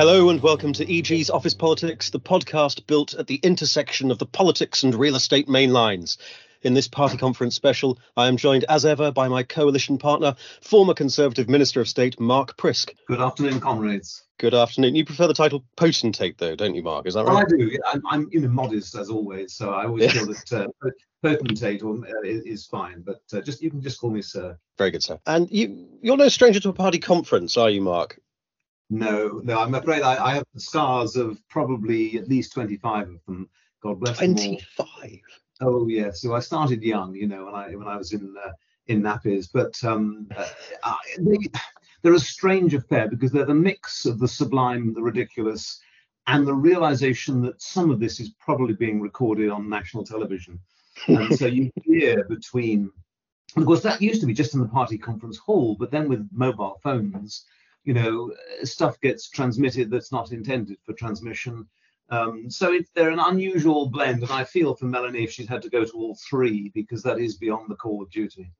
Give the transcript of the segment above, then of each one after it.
Hello and welcome to EG's Office Politics, the podcast built at the intersection of the politics and real estate main lines. In this party conference special, I am joined as ever by my coalition partner, former Conservative Minister of State Mark Prisk. Good afternoon, comrades. Good afternoon. You prefer the title potentate, though, don't you, Mark? Is that right? Well, I do. I'm, I'm you know, modest as always, so I always feel that uh, potentate uh, is fine. But uh, just you can just call me sir. Very good, sir. And you, you're no stranger to a party conference, are you, Mark? No, no, I'm afraid I, I have the scars of probably at least 25 of them. God bless 25. Oh yes. So I started young, you know, when I when I was in uh, in nappies. But um, uh, I, they, they're a strange affair because they're the mix of the sublime, the ridiculous, and the realization that some of this is probably being recorded on national television. and so you hear between, of course, that used to be just in the party conference hall, but then with mobile phones you know, stuff gets transmitted that's not intended for transmission. Um, so it, they're an unusual blend, and I feel for Melanie if she's had to go to all three because that is beyond the call of duty.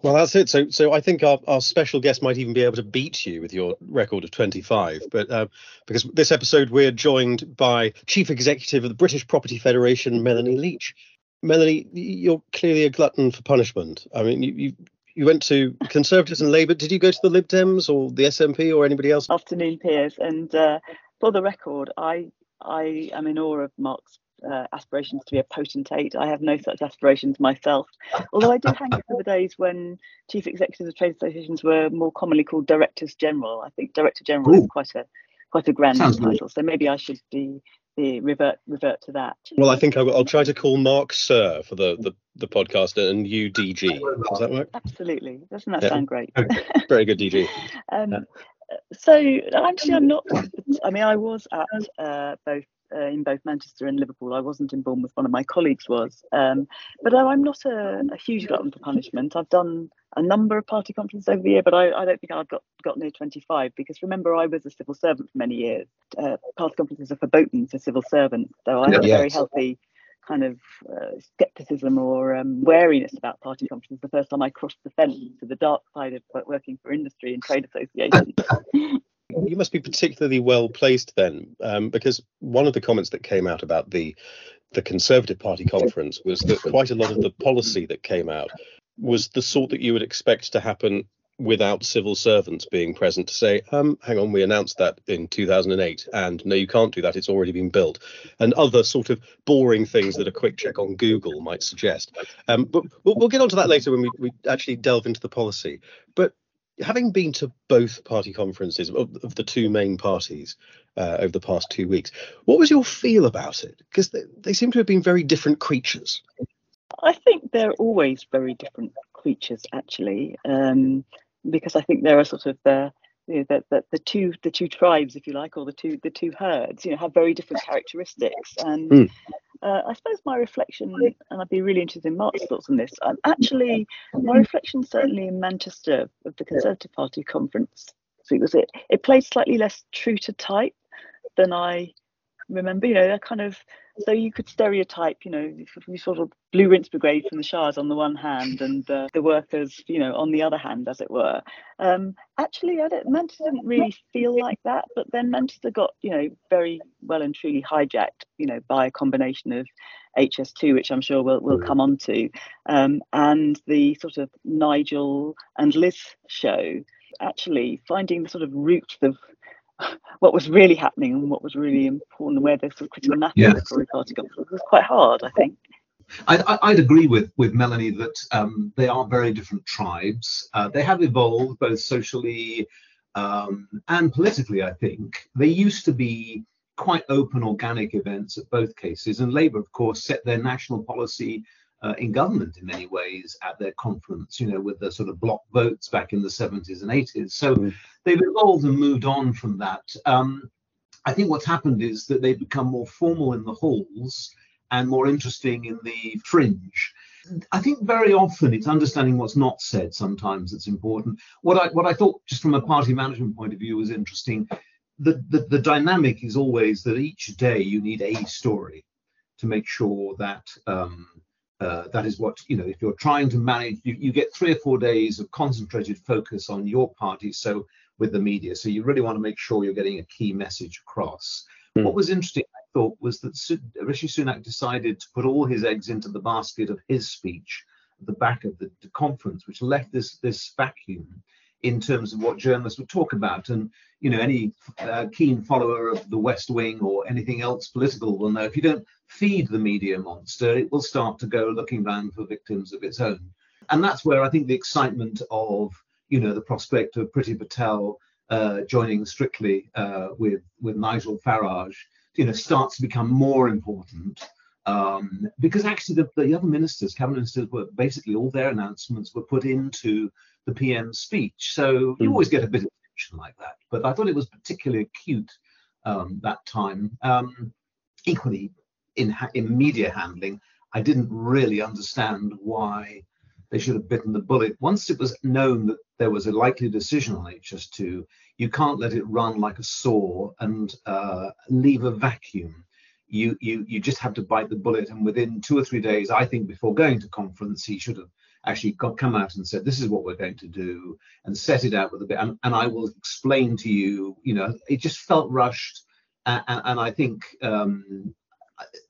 Well, that's it. So, so I think our, our special guest might even be able to beat you with your record of 25. But uh, because this episode we're joined by Chief Executive of the British Property Federation, Melanie Leech. Melanie, you're clearly a glutton for punishment. I mean, you, you you went to Conservatives and Labour. Did you go to the Lib Dems or the SNP or anybody else? Afternoon, Piers. And uh, for the record, I I am in awe of Mark's uh, aspirations to be a potentate. I have no such aspirations myself. Although I do hanker for the days when chief executives of trade associations were more commonly called directors general. I think director general Ooh. is quite a quite a grand Sounds title. Good. So maybe I should be the revert revert to that. Well, I think I'll, I'll, try to call Mark Sir for the the, the podcast and you DG. Does that work? Absolutely. Doesn't that yeah. sound great? Very good, DG. um, yeah. So actually, I'm not. I mean, I was at uh, both uh, in both Manchester and Liverpool. I wasn't in Bournemouth. One of my colleagues was. Um, but I'm not a, a, huge glutton for punishment. I've done a number of party conferences over the year, but I, I don't think I've got, got near 25 because remember, I was a civil servant for many years. Uh, party conferences are forbidden for civil servants. So I have yes. a very healthy kind of uh, skepticism or um, wariness about party conferences the first time I crossed the fence to the dark side of working for industry and trade associations. you must be particularly well placed then, um, because one of the comments that came out about the the Conservative Party conference was that quite a lot of the policy that came out was the sort that you would expect to happen without civil servants being present to say, um, hang on, we announced that in 2008, and no, you can't do that, it's already been built, and other sort of boring things that a quick check on Google might suggest. Um, but we'll, we'll, get onto that later when we, we actually delve into the policy. But having been to both party conferences of, of the two main parties uh, over the past two weeks, what was your feel about it? Because they, they seem to have been very different creatures. I think they're always very different creatures, actually, um, because I think there are sort of the you know, the, the, the, two the two tribes, if you like, or the two the two herds, you know, have very different characteristics. And mm. uh, I suppose my reflection, and I'd be really interested in Mark's thoughts on this. Um, actually, my reflection certainly in Manchester of the Conservative Party conference, so it was it. It played slightly less true to type than I remember. You know, they're kind of so you could stereotype, you know, you sort of blue rinse brigade from the Shires on the one hand and uh, the workers, you know, on the other hand, as it were. Um, actually, I don't, Manchester didn't really feel like that, but then Manchester got, you know, very well and truly hijacked, you know, by a combination of HS2, which I'm sure we'll, we'll come on to, um, and the sort of Nigel and Liz show. Actually, finding the sort of roots of what was really happening and what was really important where the sort of critical mass yes. of the Tory party got was quite hard, I think. I, would agree with with Melanie that um, they are very different tribes. Uh, they have evolved both socially um, and politically. I think they used to be quite open, organic events at both cases, and Labour, of course, set their national policy uh, in government in many ways at their conference, you know, with the sort of block votes back in the 70s and 80s. So mm. They've evolved and moved on from that. Um, I think what's happened is that they've become more formal in the halls and more interesting in the fringe. I think very often it's understanding what's not said sometimes that's important. What I what I thought just from a party management point of view was interesting. The, the, the dynamic is always that each day you need a story to make sure that um, uh, that is what you know if you're trying to manage you, you get three or four days of concentrated focus on your party so with the media. So you really want to make sure you're getting a key message across. Mm. What was interesting, I thought, was that Rishi Sunak decided to put all his eggs into the basket of his speech at the back of the, the conference, which left this this vacuum in terms of what journalists would talk about. And you know, any uh, keen follower of the West Wing or anything else political will know if you don't feed the media monster, it will start to go looking around for victims of its own. And that's where I think the excitement of you know the prospect of Priti Patel uh, joining Strictly uh, with with Nigel Farage, you know, starts to become more important. Um, because actually the, the other ministers, cabinet ministers, were basically all their announcements were put into the PM's speech. So you mm. always get a bit of tension like that. But I thought it was particularly acute um, that time. Um, equally, in, ha- in media handling, I didn't really understand why they should have bitten the bullet. Once it was known that there was a likely decision on HS2, you can't let it run like a saw and uh, leave a vacuum. You, you you just have to bite the bullet. And within two or three days, I think before going to conference, he should have actually got, come out and said, this is what we're going to do and set it out with a bit. And, and I will explain to you, you know, it just felt rushed. And, and I think um,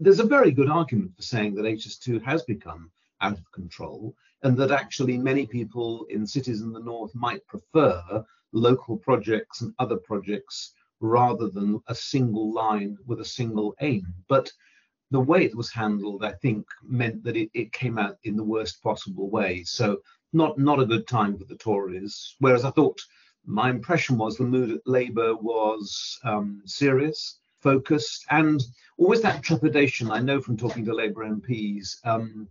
there's a very good argument for saying that HS2 has become out of control and that actually many people in cities in the north might prefer local projects and other projects rather than a single line with a single aim. But the way it was handled, I think, meant that it, it came out in the worst possible way. So not not a good time for the Tories. Whereas I thought my impression was the mood at Labour was um, serious, focused, and always that trepidation. I know from talking to Labour MPs. Um,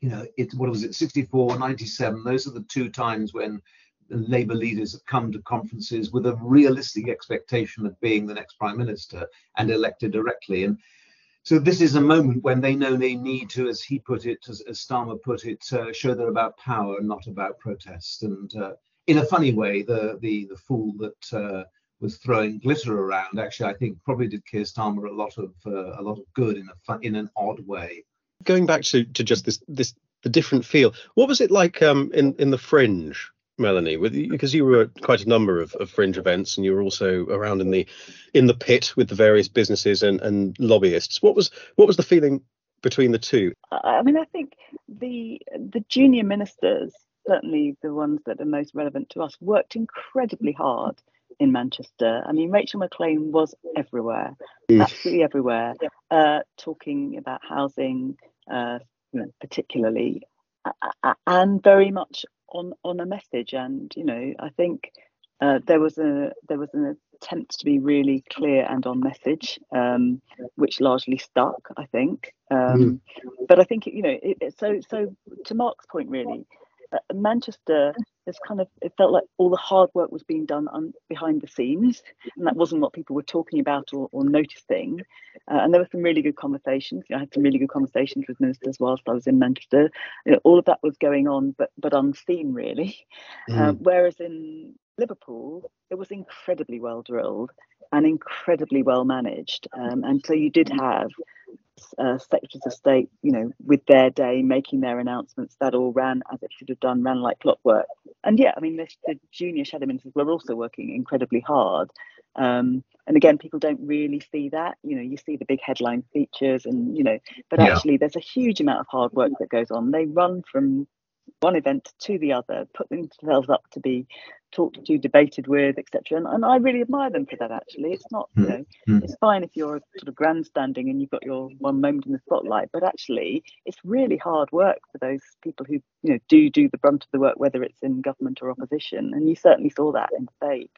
you know, it what was it, 64, 97? Those are the two times when Labour leaders have come to conferences with a realistic expectation of being the next prime minister and elected directly. And so this is a moment when they know they need to, as he put it, as, as Starmer put it, uh, show they're about power, and not about protest. And uh, in a funny way, the the the fool that uh, was throwing glitter around actually, I think, probably did Keir Starmer a lot of uh, a lot of good in a fun, in an odd way. Going back to to just this this the different feel. What was it like um, in in the Fringe Melanie, with because you were at quite a number of, of, fringe events and you were also around in the in the pit with the various businesses and, and lobbyists. What was what was the feeling between the two? I mean, I think the the junior ministers, certainly the ones that are most relevant to us, worked incredibly hard in Manchester. I mean, Rachel Maclean was everywhere, mm. absolutely everywhere, uh, talking about housing, uh, you know, particularly, and very much on on a message and you know i think uh, there was a there was an attempt to be really clear and on message um, which largely stuck i think um, mm. but i think you know it, so so to mark's point really uh, manchester it's kind of it felt like all the hard work was being done on, behind the scenes and that wasn't what people were talking about or, or noticing. Uh, and there were some really good conversations. You know, i had some really good conversations with ministers whilst i was in manchester. You know, all of that was going on but but unseen really. Mm. uh, whereas in liverpool it was incredibly well drilled and incredibly well managed um, and so you did have uh, secretaries of state, you know, with their day making their announcements, that all ran as it should have done, ran like clockwork. And yeah, I mean, the, the junior shadow ministers were also working incredibly hard. Um, and again, people don't really see that. You know, you see the big headline features, and you know, but yeah. actually, there's a huge amount of hard work that goes on. They run from one event to the other, put themselves up to be talked to, debated with, etc. And, and I really admire them for that. Actually, it's not, you hmm. know, mm. it's fine if you're sort of grandstanding and you've got your one moment in the spotlight, but actually, it's really hard work for those people who, you know, do do the brunt of the work, whether it's in government or opposition. And you certainly saw that in Spade.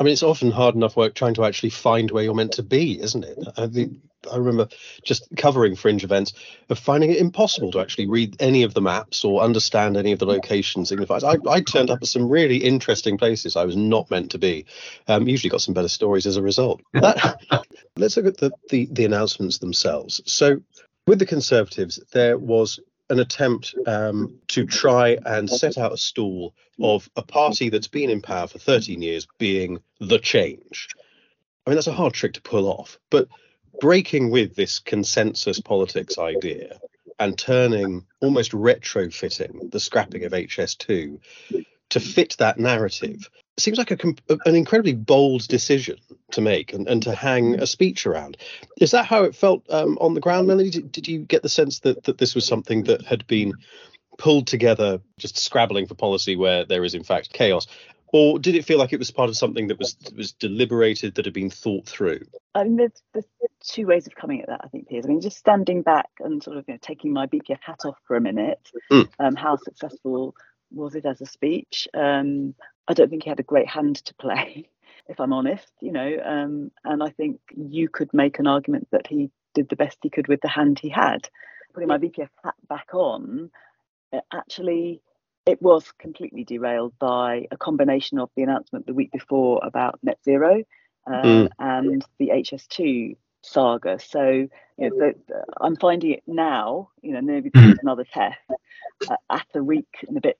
I mean, it's often hard enough work trying to actually find where you're meant to be, isn't it? I, think, I remember just covering fringe events of finding it impossible to actually read any of the maps or understand any of the locations signified. I, I turned up at some really interesting places I was not meant to be. Um, usually got some better stories as a result. That, let's look at the, the, the announcements themselves. So, with the Conservatives, there was an attempt um, to try and set out a stall of a party that's been in power for 13 years being the change. I mean, that's a hard trick to pull off, but breaking with this consensus politics idea and turning almost retrofitting the scrapping of HS2 to fit that narrative seems like a, an incredibly bold decision to make and, and to hang a speech around. Is that how it felt um, on the ground, Melanie? Did, did you get the sense that, that this was something that had been pulled together, just scrabbling for policy where there is in fact chaos? Or did it feel like it was part of something that was was deliberated, that had been thought through? I mean, there's, there's two ways of coming at that, I think, Piers. I mean, just standing back and sort of you know, taking my BPF hat off for a minute, mm. um, how successful was it as a speech? Um, I don't think he had a great hand to play, if I'm honest, you know, um, and I think you could make an argument that he did the best he could with the hand he had. Putting my BPF hat back on, actually, it was completely derailed by a combination of the announcement the week before about net zero uh, mm. and the HS2 saga. So you know, the, the, I'm finding it now, you know, maybe is another test uh, at a week and a bit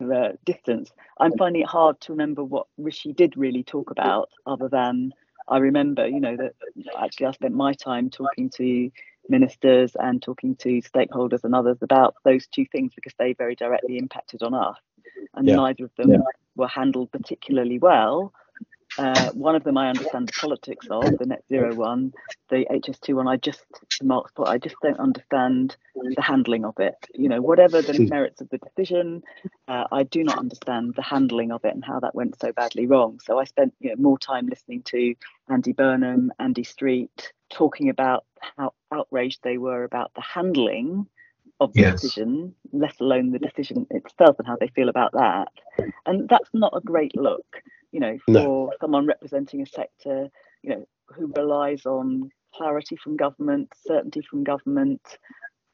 uh, distance, I'm finding it hard to remember what Rishi did really talk about, other than I remember, you know, that actually I spent my time talking to ministers and talking to stakeholders and others about those two things because they very directly impacted on us, and yeah. neither of them yeah. were handled particularly well. Uh, one of them I understand the politics of, the net zero one, the HS2 one, I just, Mark's I just don't understand the handling of it. You know, whatever the hmm. merits of the decision, uh, I do not understand the handling of it and how that went so badly wrong. So I spent you know, more time listening to Andy Burnham, Andy Street, talking about how outraged they were about the handling of the yes. decision, let alone the decision itself and how they feel about that. And that's not a great look you know, for no. someone representing a sector, you know, who relies on clarity from government, certainty from government,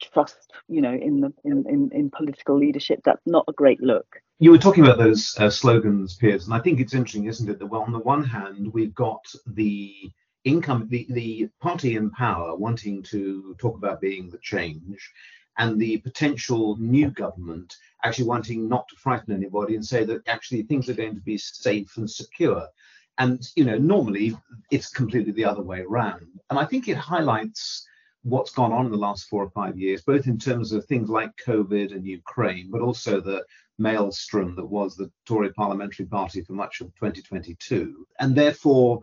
trust, you know, in the in, in, in political leadership. That's not a great look. You were talking about those uh, slogans, Piers, and I think it's interesting, isn't it? That well, on the one hand, we've got the income, the, the party in power wanting to talk about being the change, and the potential new government actually wanting not to frighten anybody and say that actually things are going to be safe and secure. And you know, normally it's completely the other way around. And I think it highlights what's gone on in the last four or five years, both in terms of things like COVID and Ukraine, but also the maelstrom that was the Tory parliamentary party for much of 2022. And therefore,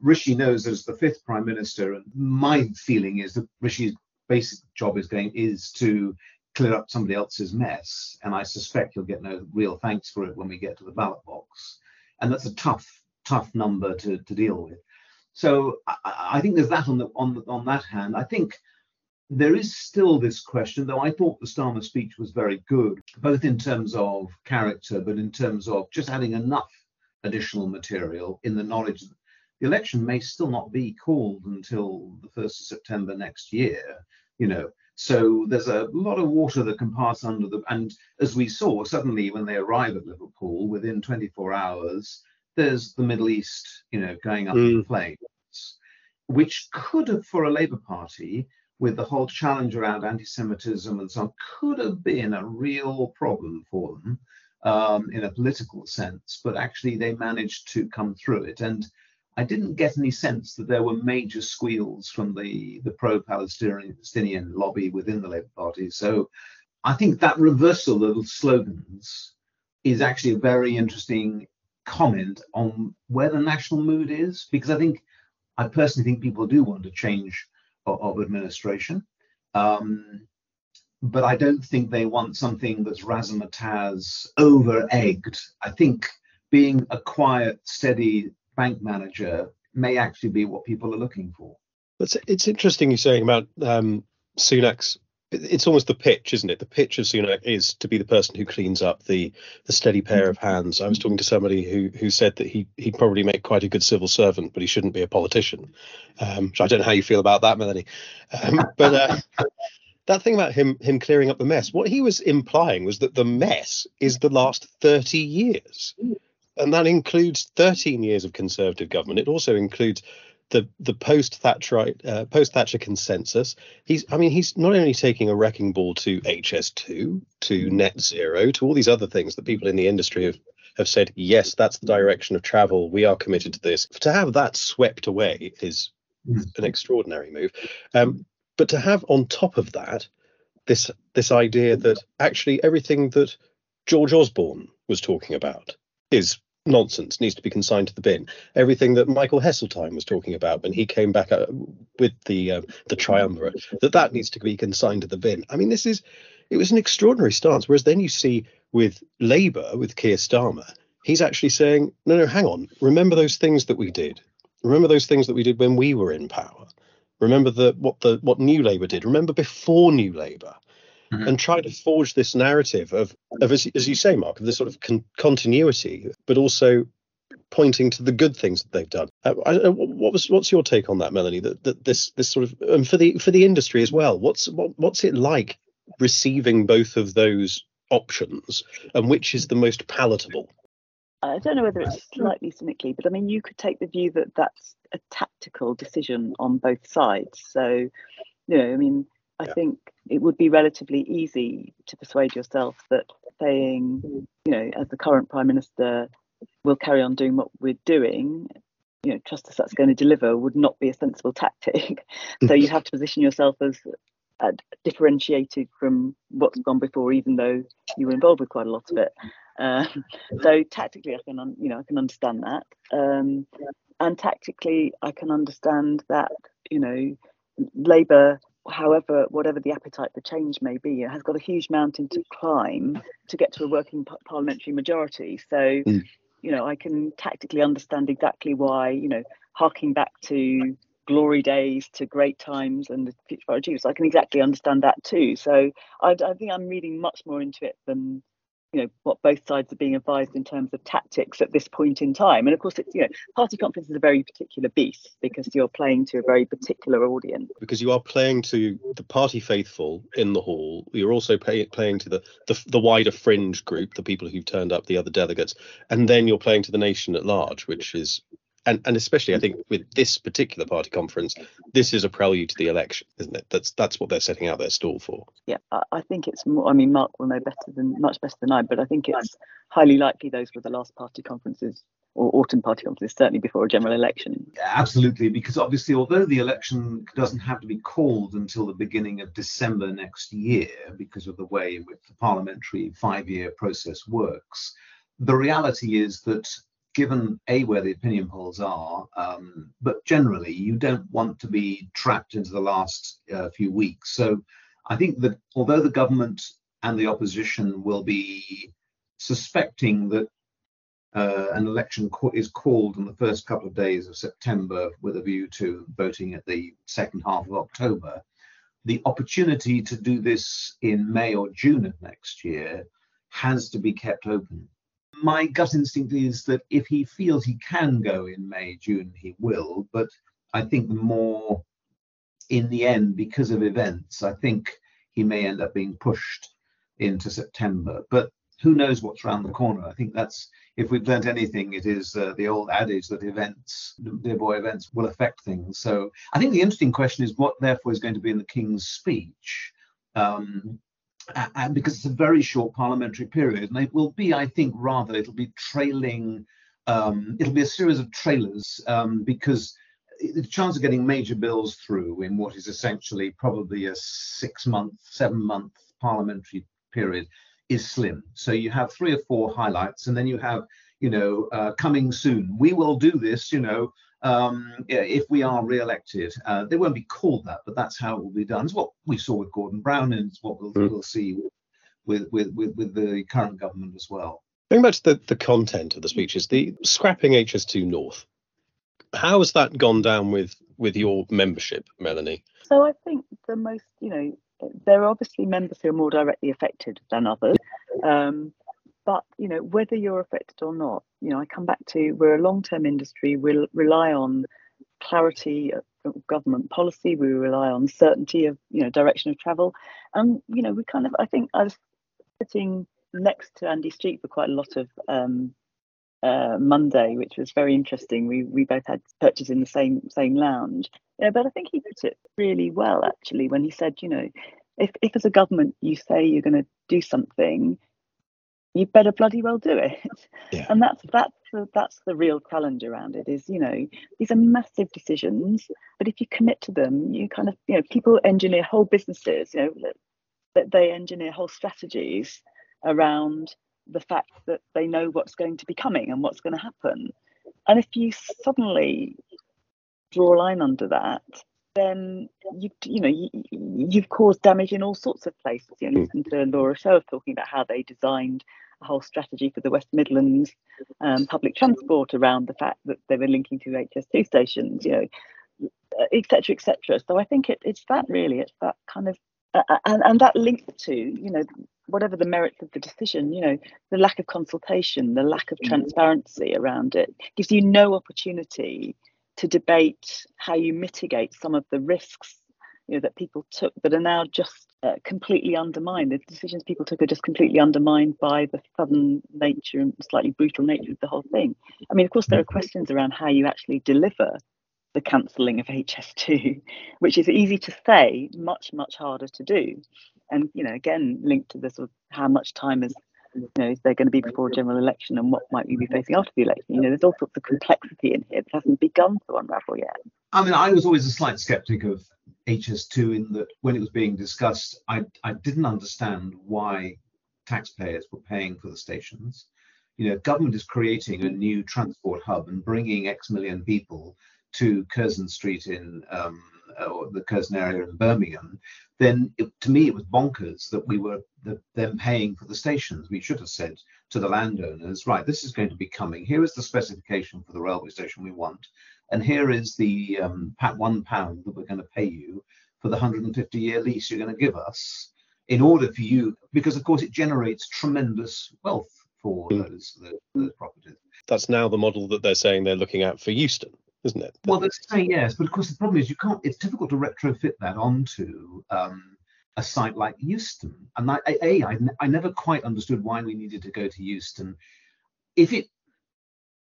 Rishi knows as the fifth prime minister, and my feeling is that Rishi's basic job is going is to clear up somebody else's mess, and I suspect you'll get no real thanks for it when we get to the ballot box, and that's a tough, tough number to, to deal with. So I, I think there's that on the on the, on that hand. I think there is still this question, though I thought the Starmer speech was very good, both in terms of character, but in terms of just adding enough additional material in the knowledge that the election may still not be called until the 1st of September next year, you know. So there's a lot of water that can pass under the. And as we saw, suddenly when they arrive at Liverpool, within 24 hours, there's the Middle East, you know, going up mm. in flames, which could have, for a Labour Party, with the whole challenge around anti-Semitism and so on, could have been a real problem for them um, in a political sense. But actually, they managed to come through it. And I didn't get any sense that there were major squeals from the, the pro Palestinian lobby within the Labour Party. So I think that reversal of slogans is actually a very interesting comment on where the national mood is, because I think, I personally think people do want a change of, of administration. Um, but I don't think they want something that's razzmatazz, over egged. I think being a quiet, steady bank manager may actually be what people are looking for. It's, it's interesting you're saying about um, Sunak's. It's almost the pitch, isn't it? The pitch of Sunak is to be the person who cleans up the the steady pair of hands. I was talking to somebody who who said that he he'd probably make quite a good civil servant, but he shouldn't be a politician. Um, I don't know how you feel about that, Melanie. Um, but uh, that thing about him him clearing up the mess, what he was implying was that the mess is the last thirty years and that includes 13 years of Conservative government. It also includes the the post Thatcher uh, post Thatcher consensus. He's I mean he's not only taking a wrecking ball to HS2, to net zero, to all these other things that people in the industry have have said yes, that's the direction of travel. We are committed to this. To have that swept away is an extraordinary move. Um, but to have on top of that this this idea that actually everything that George Osborne was talking about is nonsense needs to be consigned to the bin. Everything that Michael Heseltine was talking about when he came back uh, with the uh, the triumvirate, that that needs to be consigned to the bin. I mean, this is it was an extraordinary stance. Whereas then you see with Labour, with Keir Starmer, he's actually saying, no, no, hang on, remember those things that we did. Remember those things that we did when we were in power. Remember the what the what New Labour did. Remember before New Labour mm-hmm. and try to forge this narrative of, of as, as you say, Mark, of this sort of con- continuity, but also pointing to the good things that they've done. Uh, I, what was what's your take on that, Melanie? That, that this this sort of and for the for the industry as well. What's what, what's it like receiving both of those options, and which is the most palatable? I don't know whether it's slightly cynically, but I mean, you could take the view that that's a tactical decision on both sides. So, you know, I mean, I yeah. think it would be relatively easy to persuade yourself that saying, you know, as the current prime minister, we'll carry on doing what we're doing, you know, trust us that's going to deliver would not be a sensible tactic. so you have to position yourself as uh, differentiated from what's gone before, even though you were involved with quite a lot of it. Uh, so tactically, I can, un- you know, I can understand that, um, and tactically, I can understand that, you know, Labour however, whatever the appetite for change may be, it has got a huge mountain to climb to get to a working parliamentary majority. So, mm. you know, I can tactically understand exactly why, you know, harking back to glory days to great times and the future for Jews, I can exactly understand that too. So I, I think I'm reading much more into it than you know what both sides are being advised in terms of tactics at this point in time. And of course it's you know party conference is a very particular beast because you're playing to a very particular audience. Because you are playing to the party faithful in the hall. You're also pay, playing to the, the the wider fringe group the people who've turned up the other delegates and then you're playing to the nation at large which is and and especially I think with this particular party conference, this is a prelude to the election, isn't it? That's that's what they're setting out their stall for. Yeah, I, think it's more. I mean, Mark will know better than much better than I, but I think it's highly likely those were the last party conferences or autumn party conferences, certainly before a general election. Absolutely, because obviously, although the election doesn't have to be called until the beginning of December next year, because of the way in which the parliamentary five-year process works, the reality is that given a where the opinion polls are, um, but generally you don't want to be trapped into the last uh, few weeks. So I think that although the government and the opposition will be suspecting that uh, an election is called in the first couple of days of September with a view to voting at the second half of October, the opportunity to do this in May or June of next year has to be kept open my gut instinct is that if he feels he can go in May, June, he will. But I think more in the end, because of events, I think he may end up being pushed into September. But who knows what's around the corner? I think that's if we've learned anything, it is uh, the old adage that events, dear boy, events will affect things. So I think the interesting question is what, therefore, is going to be in the King's speech. Um, and because it's a very short parliamentary period, and it will be, I think, rather it'll be trailing. Um, it'll be a series of trailers um, because the chance of getting major bills through in what is essentially probably a six-month, seven-month parliamentary period is slim. So you have three or four highlights, and then you have, you know, uh, coming soon. We will do this, you know, um, if we are re-elected. Uh, they won't be called that, but that's how it will be done. It's what we saw with Gordon Brown, and it's what we'll, mm. we'll see with, with, with with the current government as well. Going back to the, the content of the speeches, the scrapping HS2 North. How has that gone down with with your membership, Melanie? So I think the most, you know, there are obviously members who are more directly affected than others. Um, but you know whether you're affected or not you know i come back to we're a long-term industry we rely on clarity of government policy we rely on certainty of you know direction of travel and you know we kind of i think i was sitting next to andy street for quite a lot of um, uh, Monday, which was very interesting. We we both had purchase in the same same lounge. Yeah, but I think he put it really well actually when he said, you know, if if as a government you say you're going to do something, you better bloody well do it. Yeah. And that's that's the, that's the real challenge around it is you know these are massive decisions, but if you commit to them, you kind of you know people engineer whole businesses, you know that they engineer whole strategies around the fact that they know what's going to be coming and what's going to happen. And if you suddenly draw a line under that, then you you know you, you've caused damage in all sorts of places. You know, listen to Laura Sherwood talking about how they designed a whole strategy for the West Midlands um, public transport around the fact that they were linking to HS2 stations. You know, etc. etc. So I think it, it's that really. It's that kind of uh, and and that link to you know whatever the merits of the decision, you know, the lack of consultation, the lack of transparency around it gives you no opportunity to debate how you mitigate some of the risks you know that people took that are now just uh, completely undermined. The decisions people took are just completely undermined by the sudden nature and slightly brutal nature of the whole thing. I mean of course there are questions around how you actually deliver the cancelling of hs2 which is easy to say much much harder to do. And you know again linked to the sort of how much time is you know, is there going to be before a general election and what might we be facing after the election? You know, there's all sorts of complexity in here that hasn't begun to unravel yet. I mean, I was always a slight skeptic of HS2 in that when it was being discussed, I, I didn't understand why taxpayers were paying for the stations. You know, government is creating a new transport hub and bringing X million people to Curzon Street in um, or the Curzon area in Birmingham, then it, to me it was bonkers that we were the, them paying for the stations. We should have said to the landowners, right, this is going to be coming. Here is the specification for the railway station we want, and here is the um, one pound that we're going to pay you for the 150 year lease you're going to give us in order for you, because of course it generates tremendous wealth for mm. those, those, those properties. That's now the model that they're saying they're looking at for Euston isn't it? Well, they're saying yes, but of course the problem is you can't. It's difficult to retrofit that onto um, a site like Euston. And I, a, I, I never quite understood why we needed to go to Euston. If it,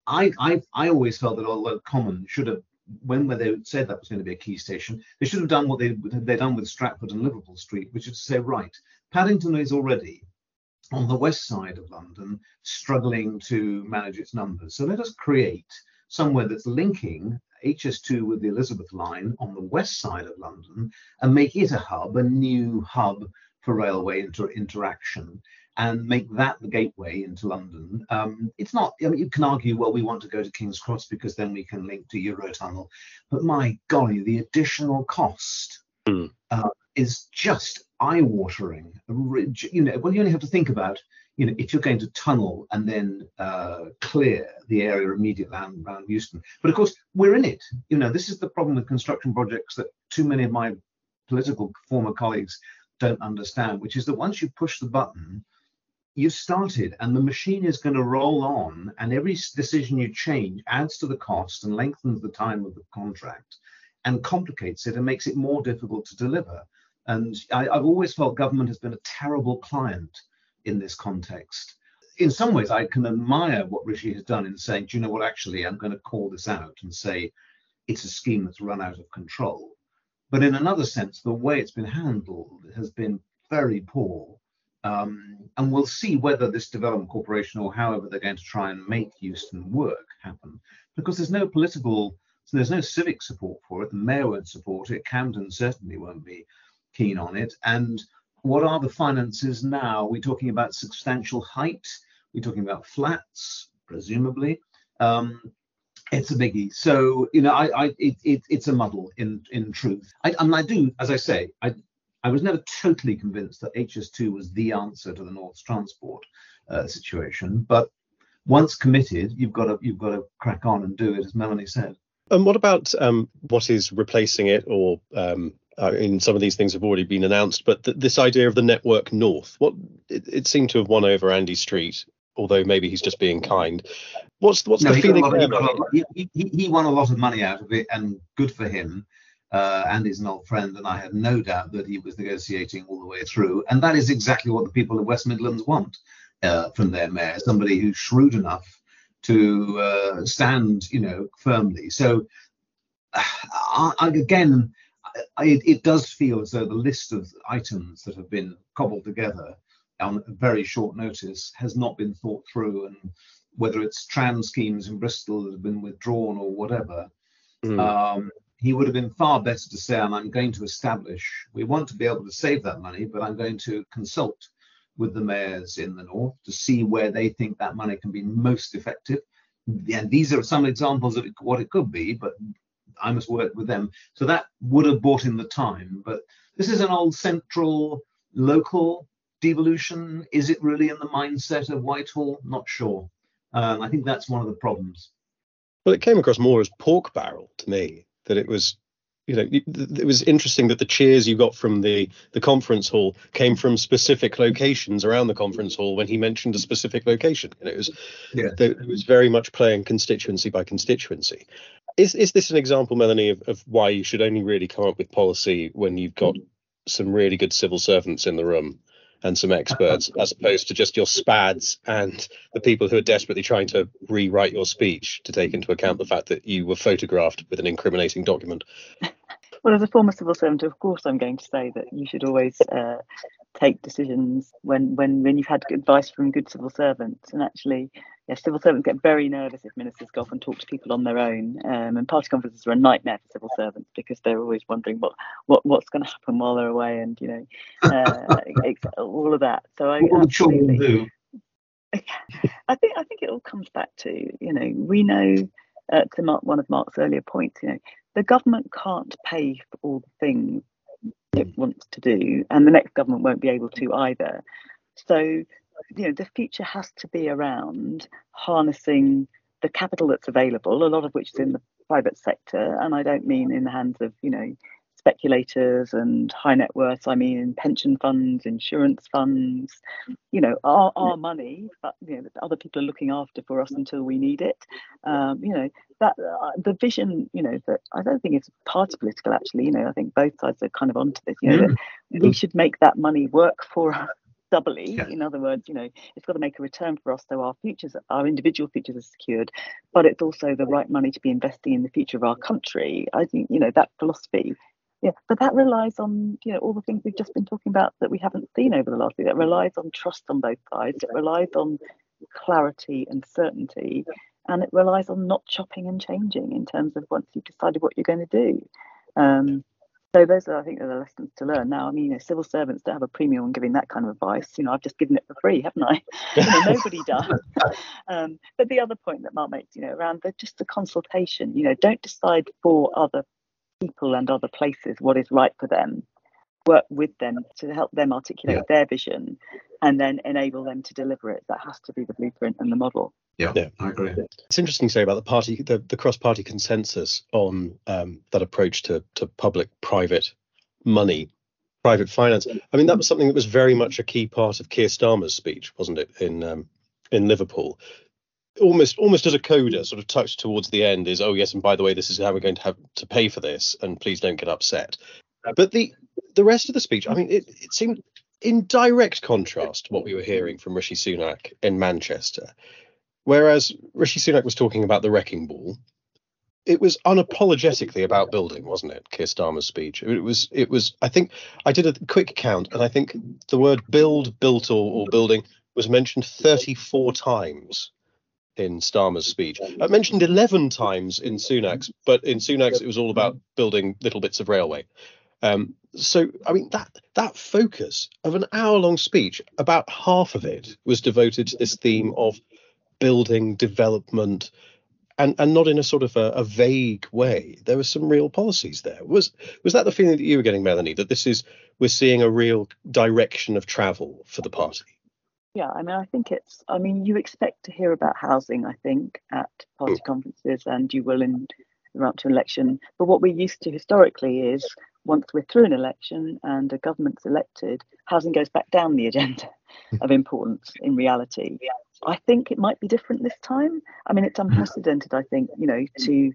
I, I, I always felt that although Common should have, when they said that was going to be a key station, they should have done what they they done with Stratford and Liverpool Street, which is to say, right, Paddington is already on the west side of London, struggling to manage its numbers. So let us create somewhere that's linking HS2 with the Elizabeth line on the west side of London and make it a hub, a new hub for railway inter- interaction and make that the gateway into London. Um, it's not, I mean, you can argue, well, we want to go to King's Cross because then we can link to Eurotunnel. But my golly, the additional cost mm. uh, is just eye watering. You know, well, you only have to think about you know, if you're going to tunnel and then uh, clear the area immediately around, around Euston. But of course, we're in it. You know, this is the problem with construction projects that too many of my political former colleagues don't understand, which is that once you push the button, you've started and the machine is going to roll on and every decision you change adds to the cost and lengthens the time of the contract and complicates it and makes it more difficult to deliver. And I, have always felt government has been a terrible client in this context. In some ways, I can admire what Rishi has done in saying, do you know what, actually, I'm going to call this out and say it's a scheme that's run out of control. But in another sense, the way it's been handled has been very poor. Um, and we'll see whether this development corporation or however they're going to try and make Euston work happen, because there's no political, so there's no civic support for it. The mayor won't support it. Camden certainly won't be keen on it. And what are the finances now? We're talking about substantial height. We're talking about flats, presumably. Um, it's a biggie. So you know, I, I it, it, it's a muddle in in truth. I, and I do, as I say, I I was never totally convinced that HS2 was the answer to the North's transport uh, situation, but once committed, you've got to you've got to crack on and do it, as Melanie said. And what about um, what is replacing it or um, I mean, some of these things have already been announced, but th- this idea of the network north, what it, it, seemed to have won over Andy Street, although maybe he's just being kind. What's what's no, the feeling? he, he, he, won a lot of money out of it, and good for him. Uh, Andy's an old friend, and I have no doubt that he was negotiating all the way through. And that is exactly what the people of West Midlands want uh, from their mayor, somebody who's shrewd enough to uh, stand, you know, firmly. So I, again, it, it, does feel as though the list of items that have been cobbled together on very short notice has not been thought through, and whether it's tram schemes in Bristol that have been withdrawn or whatever, mm. um, he would have been far better to say, and I'm going to establish, we want to be able to save that money, but I'm going to consult with the mayors in the north to see where they think that money can be most effective. And these are some examples of what it could be, but I must work with them. So that would have bought in the time. But this is an old central local devolution. Is it really in the mindset of Whitehall? Not sure. Um, I think that's one of the problems. Well, it came across more as pork barrel to me. That it was, you know, it was interesting that the cheers you got from the the conference hall came from specific locations around the conference hall when he mentioned a specific location, and it was, yeah. it was very much playing constituency by constituency. Is is this an example, Melanie, of, of why you should only really come up with policy when you've got some really good civil servants in the room and some experts, as opposed to just your spads and the people who are desperately trying to rewrite your speech to take into account the fact that you were photographed with an incriminating document. Well, as a former civil servant, of course, I'm going to say that you should always uh, take decisions when, when when you've had advice from good civil servants. And actually, yeah, civil servants get very nervous if ministers go off and talk to people on their own. Um, and party conferences are a nightmare for civil servants because they're always wondering what, what what's going to happen while they're away, and you know, uh, all of that. So I absolutely. I think I think it all comes back to you know we know uh, to Mark, one of Mark's earlier points you know the government can't pay for all the things it hmm. wants to do, and the next government won't be able to either. So, you know, the future has to be around harnessing the capital that's available, a lot of which is in the private sector, and I don't mean in the hands of, you know, speculators and high net worths. I mean, pension funds, insurance funds, you know, our, our money, but you know, other people are looking after for us until we need it. Um, you know, that uh, the vision, you know, that I don't think it's party political actually. You know, I think both sides are kind of onto this. You know, that we should make that money work for us doubly. Yeah. In other words, you know, it's got to make a return for us so our futures, our individual futures are secured, but it's also the right money to be investing in the future of our country. I think, you know, that philosophy yeah but that relies on you know all the things we've just been talking about that we haven't seen over the last week that relies on trust on both sides it relies on clarity and certainty and it relies on not chopping and changing in terms of once you've decided what you're going to do um, so those are, I think, are the lessons to learn. Now, I mean, you know, civil servants don't have a premium on giving that kind of advice. You know, I've just given it for free, haven't I? you know, nobody does. Um, but the other point that Mark makes, you know, around the just the consultation. You know, don't decide for other people and other places what is right for them work with them to help them articulate yeah. their vision and then enable them to deliver it. That has to be the blueprint and the model. Yeah, yeah. i agree. It's interesting to say about the party the, the cross-party consensus on um, that approach to, to public private money private finance. I mean that was something that was very much a key part of keir starmer's speech wasn't it in um, in liverpool almost almost as a coda sort of touched towards the end is oh yes and by the way this is how we're going to have to pay for this and please don't get upset. But the the rest of the speech i mean it, it seemed in direct contrast to what we were hearing from rishi sunak in manchester. Whereas rishi sunak was talking about the wrecking ball it was unapologetically about building wasn't it keir starmer's speech? It was it was i think i did a quick count and i think the word build built or, or building was mentioned 34 times in Starmer's speech. I mentioned 11 times in Sunak's, but in Sunak's it was all about building little bits of railway. Um, so, I mean, that that focus of an hour-long speech, about half of it was devoted to this theme of building development, and and not in a sort of a, a vague way. There were some real policies there. Was was that the feeling that you were getting, Melanie? That this is we're seeing a real direction of travel for the party? Yeah, I mean, I think it's. I mean, you expect to hear about housing. I think at party mm. conferences, and you will in the run up to an election. But what we're used to historically is once we're through an election and a government's elected, housing goes back down the agenda of importance in reality. I think it might be different this time. I mean, it's unprecedented. I think you know to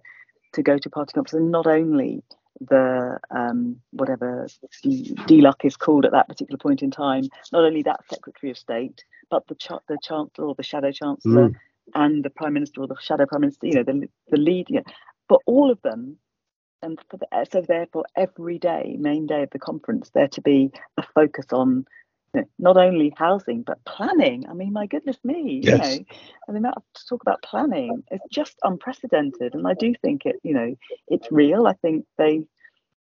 to go to party conferences and not only the um, whatever DLUC is called at that particular point in time, not only that Secretary of State, but the ch- the Chancellor or the Shadow Chancellor mm. and the Prime Minister or the Shadow Prime Minister, you know, the the lead, you know, but all of them. And for the, so therefore, every day, main day of the conference, there to be a focus on not only housing but planning. I mean, my goodness me, yes. you know, and the amount of to talk about planning is just unprecedented. And I do think it, you know, it's real. I think they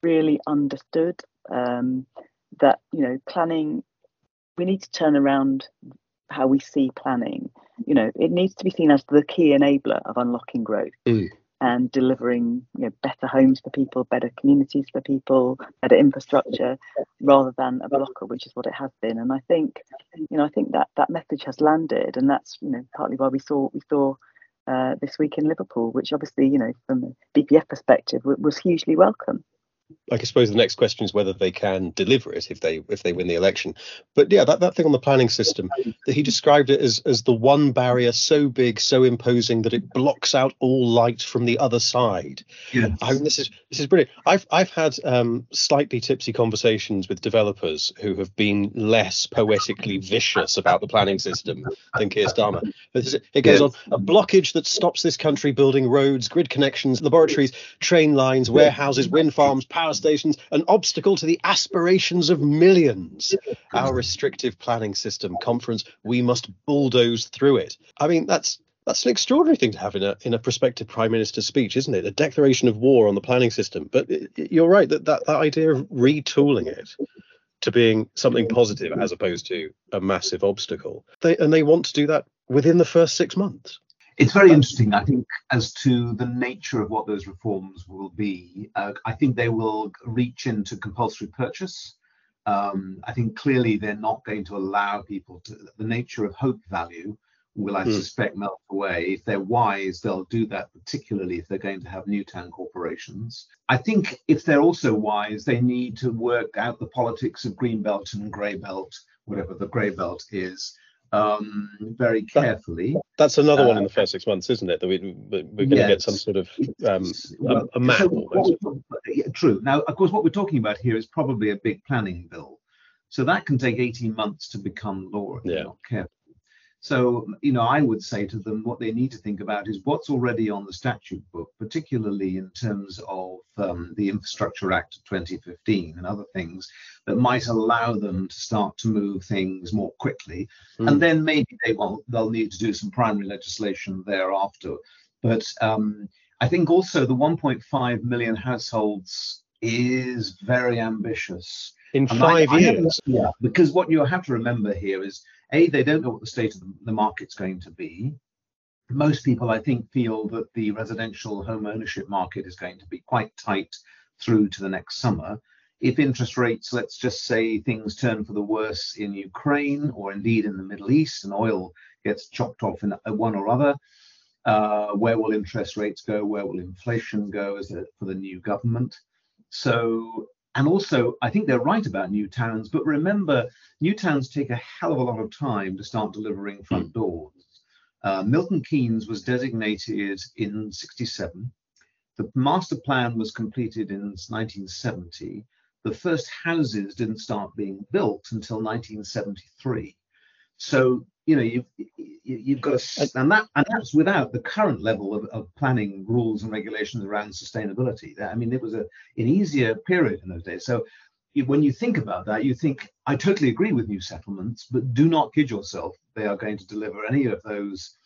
really understood um, that, you know, planning we need to turn around how we see planning. You know, it needs to be seen as the key enabler of unlocking growth. Mm. And delivering you know, better homes for people, better communities for people, better infrastructure, rather than a blocker, which is what it has been. And I think, you know, I think that that message has landed, and that's you know partly why we saw we saw uh, this week in Liverpool, which obviously, you know, from a BPF perspective, was hugely welcome. I suppose the next question is whether they can deliver it if they if they win the election. But yeah, that, that thing on the planning system, he described it as as the one barrier so big, so imposing that it blocks out all light from the other side. Yes. I mean, this is this is brilliant. I've I've had um, slightly tipsy conversations with developers who have been less poetically vicious about the planning system than Keir Starmer. It goes on a blockage that stops this country building roads, grid connections, laboratories, train lines, warehouses, wind farms power stations, an obstacle to the aspirations of millions. Our restrictive planning system conference, we must bulldoze through it. I mean, that's that's an extraordinary thing to have in a in a prospective prime minister's speech, isn't it? A declaration of war on the planning system. But you're right that that, that idea of retooling it to being something positive as opposed to a massive obstacle. They and they want to do that within the first six months. It's very interesting, I think, as to the nature of what those reforms will be. Uh, I think they will reach into compulsory purchase. Um, I think clearly they're not going to allow people to, the nature of hope value will, I mm. suspect, melt away. If they're wise, they'll do that, particularly if they're going to have new town corporations. I think if they're also wise, they need to work out the politics of green belt and grey belt, whatever the grey belt is, um, very carefully. That, that's another uh, one in the uh, first six months, isn't it? That we, we're going yes. to get some sort of um, a, a, map. So yeah, true. Now, of course, what we're talking about here is probably a big planning bill. So that can take 18 months to become law if yeah. not careful. So, you know, I would say to them what they need to think about is what's already on the statute book, particularly in terms of um, the Infrastructure Act of 2015 and other things that might allow them to start to move things more quickly. Mm. And then maybe they will, they'll need to do some primary legislation thereafter. But um, I think also the 1.5 million households is very ambitious. In five I, years? I yeah, because what you have to remember here is a, they don't know what the state of the market's going to be. Most people, I think, feel that the residential home ownership market is going to be quite tight through to the next summer. If interest rates, let's just say things turn for the worse in Ukraine or indeed in the Middle East and oil gets chopped off in one or other, uh, where will interest rates go? Where will inflation go as a, for the new government? So and also, I think they're right about new towns, but remember, new towns take a hell of a lot of time to start delivering front mm. doors. Uh, Milton Keynes was designated in 67. The master plan was completed in 1970. The first houses didn't start being built until 1973. So you know you've you've got to and that and that's without the current level of, of planning rules and regulations around sustainability. I mean it was a an easier period in those days. So when you think about that you think i totally agree with new settlements but do not kid yourself they are going to deliver any of those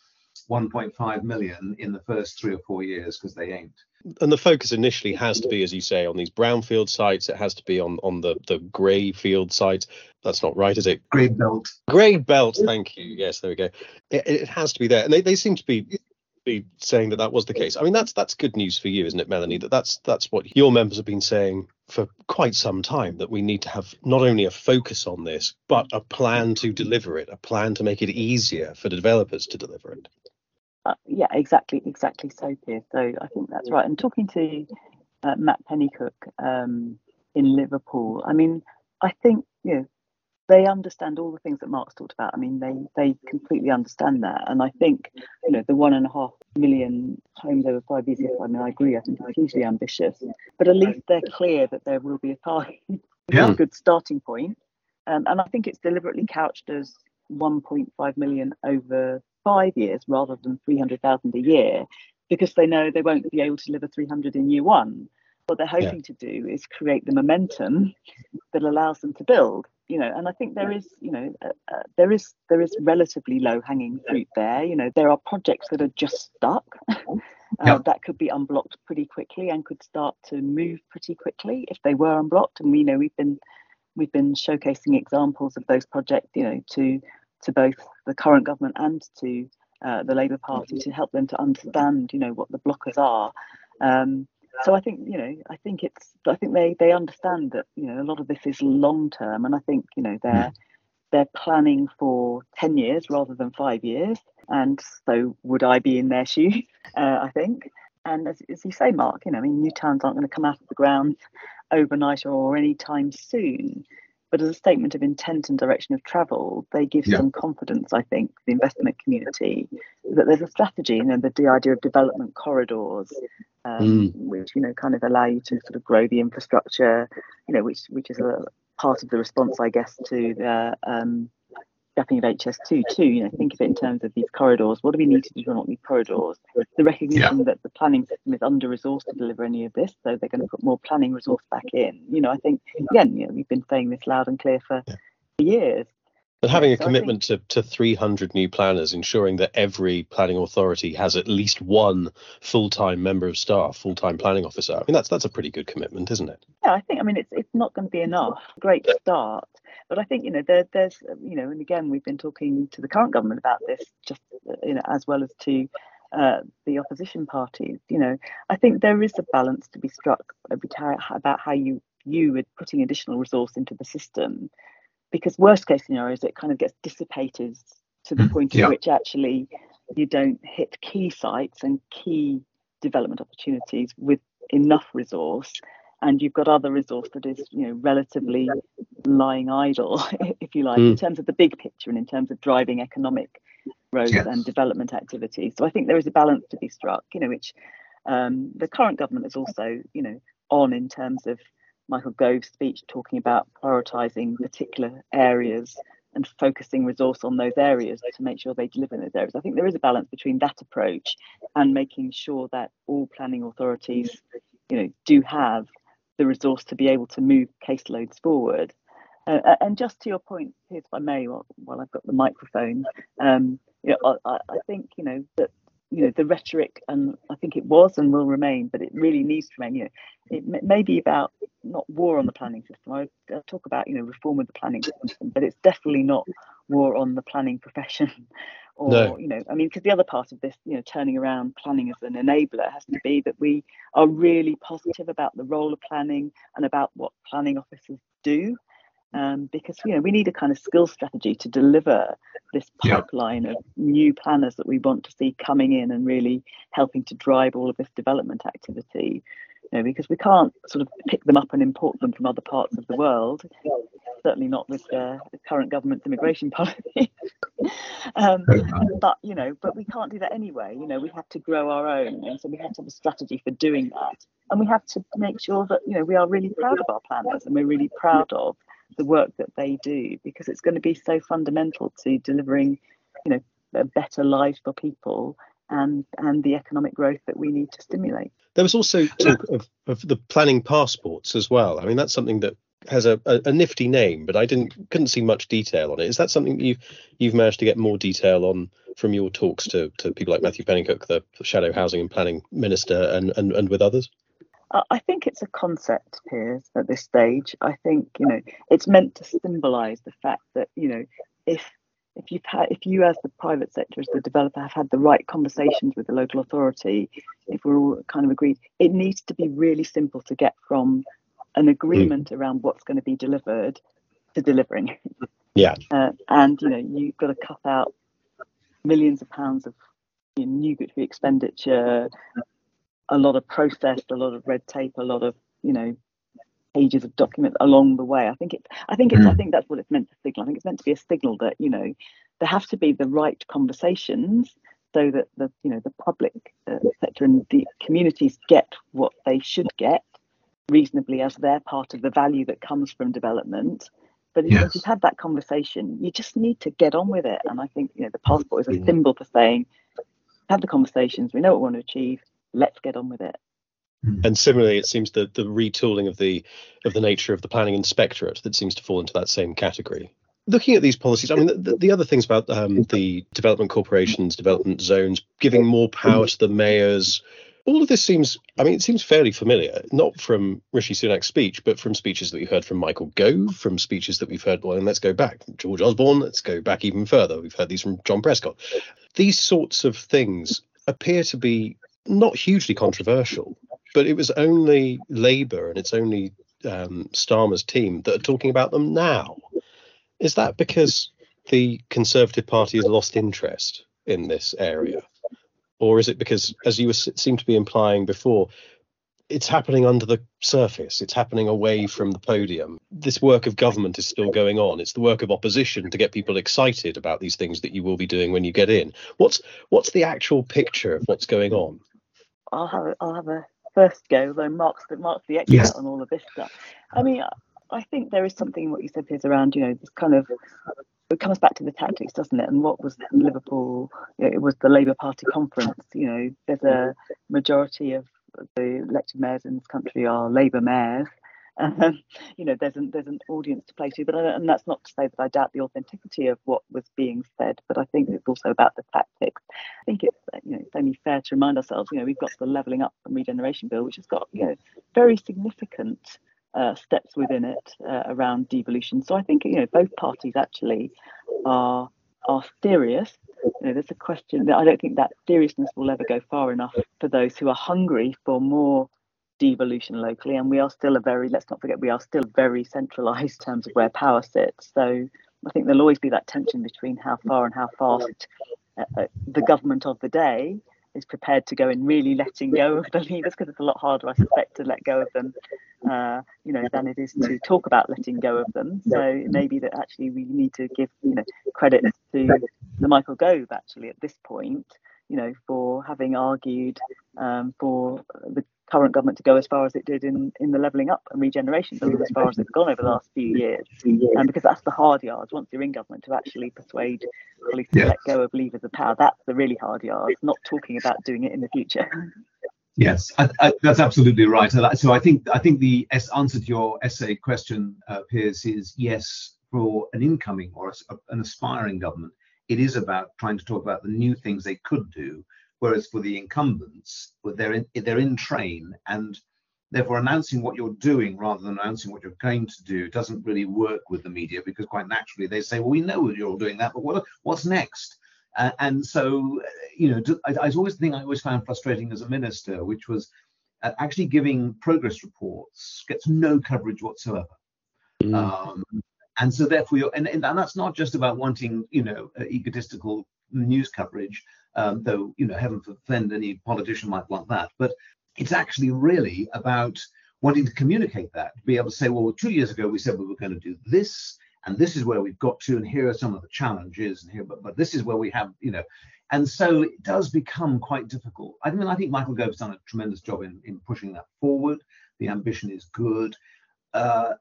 1.5 million in the first three or four years because they ain't and the focus initially has to be, as you say, on these brownfield sites. It has to be on on the the grey field sites. That's not right, is it? Grey belt. Grey belt. Thank you. Yes, there we go. It, it has to be there, and they, they seem to be be saying that that was the case. I mean, that's that's good news for you, isn't it, Melanie? That that's that's what your members have been saying for quite some time. That we need to have not only a focus on this, but a plan to deliver it, a plan to make it easier for developers to deliver it. Uh, yeah, exactly, exactly so, Piers. So I think that's right. And talking to uh, Matt Pennycook um, in Liverpool, I mean, I think you know they understand all the things that Mark's talked about. I mean, they they completely understand that, and I think you know the one and a half million homes over five years. I mean, I agree. I think it's hugely ambitious, but at least they're clear that there will be a target. yeah. a good starting point. Um, and I think it's deliberately couched as 1.5 million over five years rather than 300,000 a year because they know they won't be able to deliver 300 in year one. What they're hoping yeah. to do is create the momentum that allows them to build. You know, and I think there is, you know, uh, uh, there is there is relatively low hanging fruit there. You know, there are projects that are just stuck. Uh, that could be unblocked pretty quickly and could start to move pretty quickly if they were unblocked. And we know we've been we've been showcasing examples of those projects, you know, to to both the current government and to uh, the Labour Party to help them to understand, you know, what the blockers are. Um, so I think, you know, I think it's, I think they they understand that, you know, a lot of this is long term, and I think, you know, they're they're planning for ten years rather than five years, and so would I be in their shoes? Uh, I think. And as, as you say, Mark, you know, I mean, new towns aren't going to come out of the ground overnight or any time soon. But as a statement of intent and direction of travel, they give yeah. some confidence, I think, the investment community that there's a strategy, you know, the, the idea of development corridors, um, mm. which, you know, kind of allow you to sort of grow the infrastructure, you know, which which is a part of the response, I guess, to the um, scrapping of HS2 too. You know, think of it in terms of these corridors. What do we need to do to unlock these corridors? The recognition yeah. that the planning system is under resourced to deliver any of this, so they're going to put more planning resource back in. You know, I think again, you know, we've been saying this loud and clear for yeah. years. But having a commitment to, to 300 new planners, ensuring that every planning authority has at least one full-time member of staff, full-time planning officer. I mean, that's that's a pretty good commitment, isn't it? Yeah, I think. I mean, it's it's not going to be enough. Great start, but I think you know there, there's you know, and again, we've been talking to the current government about this, just you know, as well as to uh, the opposition parties. You know, I think there is a balance to be struck about how you you are putting additional resource into the system because worst case scenario is it kind of gets dissipated to the mm, point yeah. at which actually you don't hit key sites and key development opportunities with enough resource and you've got other resource that is you know relatively lying idle if you like mm. in terms of the big picture and in terms of driving economic growth yes. and development activities so i think there is a balance to be struck you know which um, the current government is also you know on in terms of Michael Gove's speech talking about prioritising particular areas and focusing resource on those areas to make sure they deliver in those areas. I think there is a balance between that approach and making sure that all planning authorities, you know, do have the resource to be able to move caseloads forward. Uh, and just to your point, if I may, while, while I've got the microphone, um, you know, I, I think you know that you know the rhetoric and i think it was and will remain but it really needs to remain you know it may be about not war on the planning system i, I talk about you know reform of the planning system but it's definitely not war on the planning profession or no. you know i mean because the other part of this you know turning around planning as an enabler has to be that we are really positive about the role of planning and about what planning officers do um, because you know we need a kind of skill strategy to deliver this pipeline of new planners that we want to see coming in and really helping to drive all of this development activity. You know, because we can't sort of pick them up and import them from other parts of the world. Certainly not with the current government's immigration policy. um, but you know, but we can't do that anyway. You know, we have to grow our own, and so we have to have a strategy for doing that. And we have to make sure that you know we are really proud of our planners, and we're really proud of the work that they do because it's going to be so fundamental to delivering, you know, a better life for people and and the economic growth that we need to stimulate. There was also talk of, of the planning passports as well. I mean, that's something that has a, a, a, nifty name, but I didn't couldn't see much detail on it. Is that something you you've managed to get more detail on from your talks to, to people like Matthew Pennycook, the shadow housing and planning minister, and, and, and with others? I think it's a concept, Piers, at this stage. I think you know it's meant to symbolise the fact that you know if if you've had if you as the private sector as the developer have had the right conversations with the local authority, if we're all kind of agreed, it needs to be really simple to get from an agreement mm. around what's going to be delivered to delivering. Yeah. Uh, and you know you've got to cut out millions of pounds of you know, new expenditure, a lot of process, a lot of red tape, a lot of you know pages of document along the way. I think it's I think it's mm. I think that's what it's meant to signal. I think it's meant to be a signal that you know there have to be the right conversations so that the you know the public uh, sector and the communities get what they should get reasonably as their part of the value that comes from development. But yes. if you've had that conversation, you just need to get on with it. And I think you know the passport is a symbol for saying, have the conversations. We know what we want to achieve let's get on with it. Hmm. And similarly, it seems that the retooling of the of the nature of the planning inspectorate that seems to fall into that same category. Looking at these policies, I mean, the, the other things about um, the development corporations, development zones, giving more power to the mayors, all of this seems, I mean, it seems fairly familiar, not from Rishi Sunak's speech, but from speeches that we heard from Michael Gove, from speeches that we've heard, well, and let's go back, George Osborne, let's go back even further. We've heard these from John Prescott. These sorts of things appear to be not hugely controversial, but it was only Labour and it's only um, Starmer's team that are talking about them now. Is that because the Conservative Party has lost interest in this area? or is it because, as you seem to be implying before, it's happening under the surface. It's happening away from the podium. This work of government is still going on. It's the work of opposition to get people excited about these things that you will be doing when you get in. What's what's the actual picture of what's going on? I'll have I'll have a first go, though Mark's the Mark's the expert yes. on all of this stuff. I mean, I think there is something in what you said is around you know this kind of it comes back to the tactics, doesn't it? And what was Liverpool? It was the Labour Party conference. You know, there's a majority of the elected mayors in this country are Labour mayors. Um, you know, there's an there's an audience to play to, but I, and that's not to say that I doubt the authenticity of what was being said, but I think it's also about the tactics. I think it's you know it's only fair to remind ourselves. You know, we've got the levelling up and regeneration bill, which has got you know very significant uh, steps within it uh, around devolution. So I think you know both parties actually are are serious. You know, there's a question that I don't think that seriousness will ever go far enough for those who are hungry for more devolution locally. And we are still a very let's not forget we are still very centralised in terms of where power sits. So I think there'll always be that tension between how far and how fast uh, uh the government of the day is prepared to go in really letting go of the levers because it's a lot harder, I suspect, to let go of them, uh, you know, than it is to talk about letting go of them. So it may be that actually we need to give, you know, credit to the Michael Gove actually at this point, you know, for having argued um, for the current government to go as far as it did in, in the levelling up and regeneration bill, as far as it's gone over the last few years. And because that's the hard yards, once you're in government, to actually persuade police to let go of levers of power, that's the really hard yards, not talking about doing it in the future. Yes, I, I, that's absolutely right. So I think I think the answer to your essay question, uh, Piers, is yes. For an incoming or a, an aspiring government, it is about trying to talk about the new things they could do Whereas for the incumbents, they're in, they're in train and therefore announcing what you're doing rather than announcing what you're going to do doesn't really work with the media because quite naturally they say, well, we know you're all doing that, but what what's next? Uh, and so, you know, I, I always the thing I always found frustrating as a minister, which was uh, actually giving progress reports gets no coverage whatsoever. Mm. Um, and so therefore, you're, and, and that's not just about wanting, you know, uh, egotistical news coverage um, though you know heaven forbid any politician might want that. But it's actually really about wanting to communicate that, to be able to say, well, two years ago we said we were going to do this, and this is where we've got to, and here are some of the challenges, and here, but but this is where we have, you know. And so it does become quite difficult. I mean, I think Michael Gove's done a tremendous job in, in pushing that forward. The ambition is good. Uh,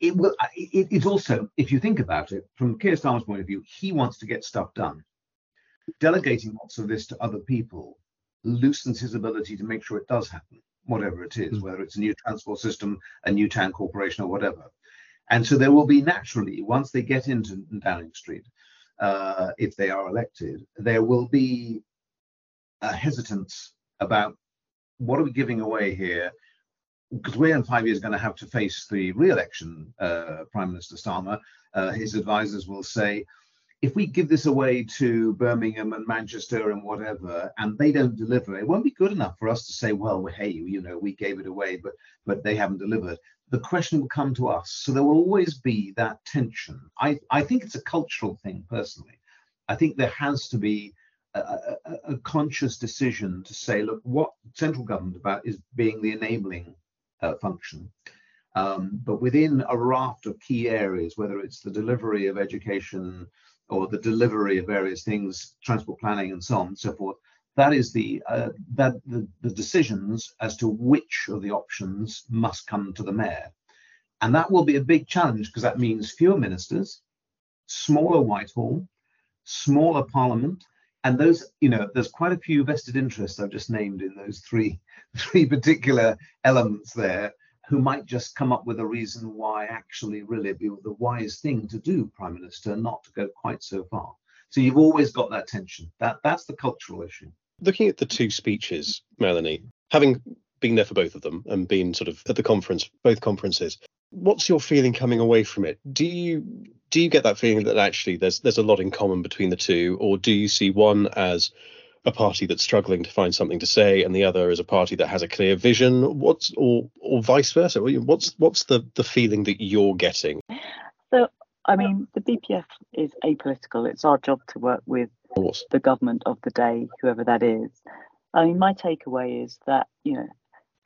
it will. It, it's also, if you think about it, from Keir Starmer's point of view, he wants to get stuff done delegating lots of this to other people loosens his ability to make sure it does happen, whatever it is, hmm. whether it's a new transport system, a new town corporation, or whatever. And so there will be naturally, once they get into Downing Street, uh, if they are elected, there will be a hesitance about what are we giving away here? Because we're in five years going to have to face the re-election, uh, Prime Minister Starmer. Uh, his advisors will say, if we give this away to Birmingham and Manchester and whatever, and they don't deliver, it won't be good enough for us to say, well, hey, you know, we gave it away, but but they haven't delivered. The question will come to us. So there will always be that tension. I, I think it's a cultural thing personally. I think there has to be a, a, a conscious decision to say, look, what central government about is being the enabling uh, function. Um, but within a raft of key areas, whether it's the delivery of education, or the delivery of various things, transport planning and so on and so forth. That is the uh, that the, the decisions as to which of the options must come to the mayor, and that will be a big challenge because that means fewer ministers, smaller Whitehall, smaller Parliament, and those you know there's quite a few vested interests I've just named in those three three particular elements there who might just come up with a reason why actually really be the wise thing to do, Prime Minister, not to go quite so far. So you've always got that tension. That that's the cultural issue. Looking at the two speeches, Melanie, having been there for both of them and been sort of at the conference, both conferences, what's your feeling coming away from it? Do you do you get that feeling that actually there's there's a lot in common between the two, or do you see one as a party that's struggling to find something to say and the other is a party that has a clear vision. What's or or vice versa? What's what's the the feeling that you're getting? So i mean the bpf is apolitical. It's our job to work with the government of the day whoever that is. I mean my takeaway is that you know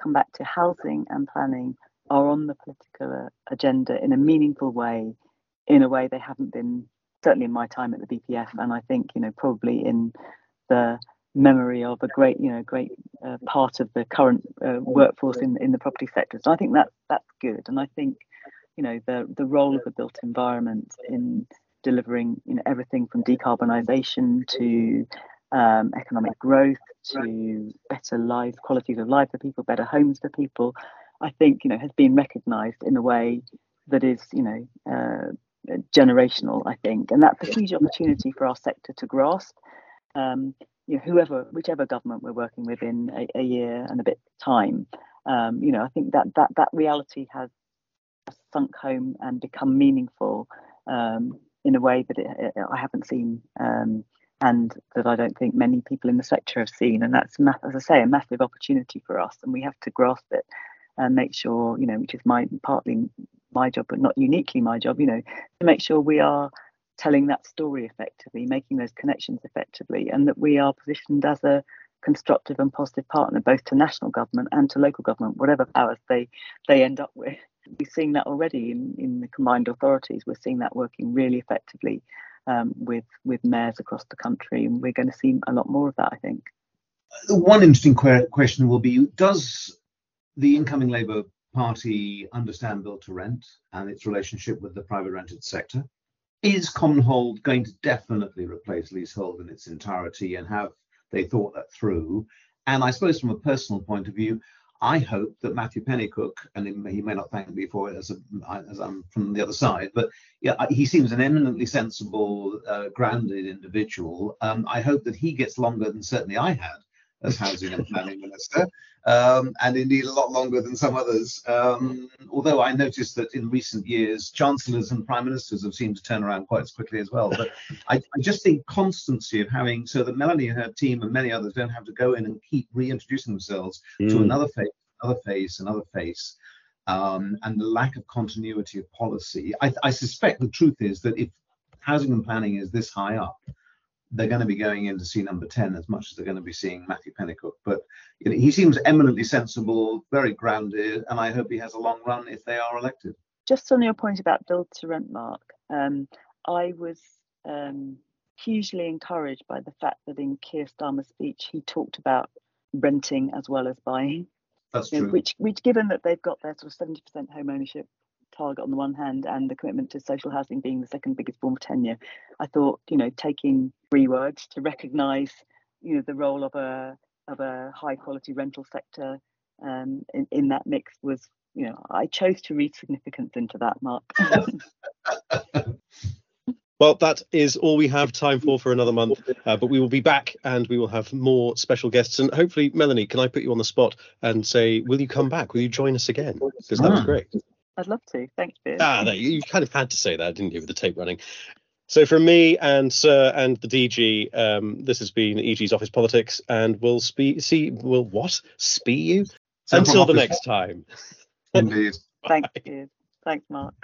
come back to housing and planning are on the political uh, agenda in a meaningful way in a way they haven't been certainly in my time at the bpf and i think you know probably in the memory of a great, you know, great uh, part of the current uh, workforce in in the property sector. So I think that that's good, and I think, you know, the the role of the built environment in delivering, you know, everything from decarbonisation to um, economic growth to better lives, qualities of life for people, better homes for people. I think you know has been recognised in a way that is, you know. Uh, generational, I think, and that's a huge opportunity for our sector to grasp um, you know, whoever, whichever government we're working with in a, a year and a bit time, um, you know, I think that that that reality has sunk home and become meaningful um, in a way that it, it, I haven't seen, um, and that I don't think many people in the sector have seen. And that's, as I say, a massive opportunity for us, and we have to grasp it and make sure, you know, which is my partly my job, but not uniquely my job, you know, to make sure we are telling that story effectively, making those connections effectively, and that we are positioned as a constructive and positive partner both to national government and to local government, whatever powers they they end up with. We're seeing that already in, in the combined authorities. We're seeing that working really effectively um, with with mayors across the country, and we're going to see a lot more of that, I think. One interesting que- question will be: Does the incoming Labour Party understand build to rent and its relationship with the private rented sector? Is Commonhold going to definitely replace leasehold in its entirety and have they thought that through? And I suppose from a personal point of view, I hope that Matthew Pennycook, and he may not thank me for it as, a, as I'm from the other side, but yeah, he seems an eminently sensible, uh, grounded individual. Um, I hope that he gets longer than certainly I had as housing and planning minister, um, and indeed a lot longer than some others. Um, although I noticed that in recent years, chancellors and prime ministers have seemed to turn around quite as quickly as well. But I, I just think constancy of having so that Melanie and her team and many others don't have to go in and keep reintroducing themselves mm. to another face, another face, another face. Um, and the lack of continuity of policy. I, I suspect the truth is that if housing and planning is this high up, they're going to be going in to see number 10 as much as they're going to be seeing Matthew Pennycook. But you know, he seems eminently sensible, very grounded, and I hope he has a long run if they are elected. Just on your point about build to rent, Mark, um, I was um, hugely encouraged by the fact that in Keir Starmer's speech he talked about renting as well as buying. That's true. Know, which, which, given that they've got their sort of 70% home ownership target on the one hand and the commitment to social housing being the second biggest form of tenure, I thought, you know, taking three words to recognise, you know, the role of a of a high quality rental sector um, in, in that mix was, you know, I chose to read significance into that, Mark. Well, that is all we have time for for another month, uh, but we will be back and we will have more special guests. And hopefully, Melanie, can I put you on the spot and say, will you come back? Will you join us again? Because that was ah. great. I'd love to. Thanks, Piers. Ah, no, you kind of had to say that, didn't you, with the tape running? So from me and Sir and the DG, um, this has been EG's Office Politics, and we'll spe- see. We'll what? Spee you until the next time. Indeed. Thank you. Thanks, Mark.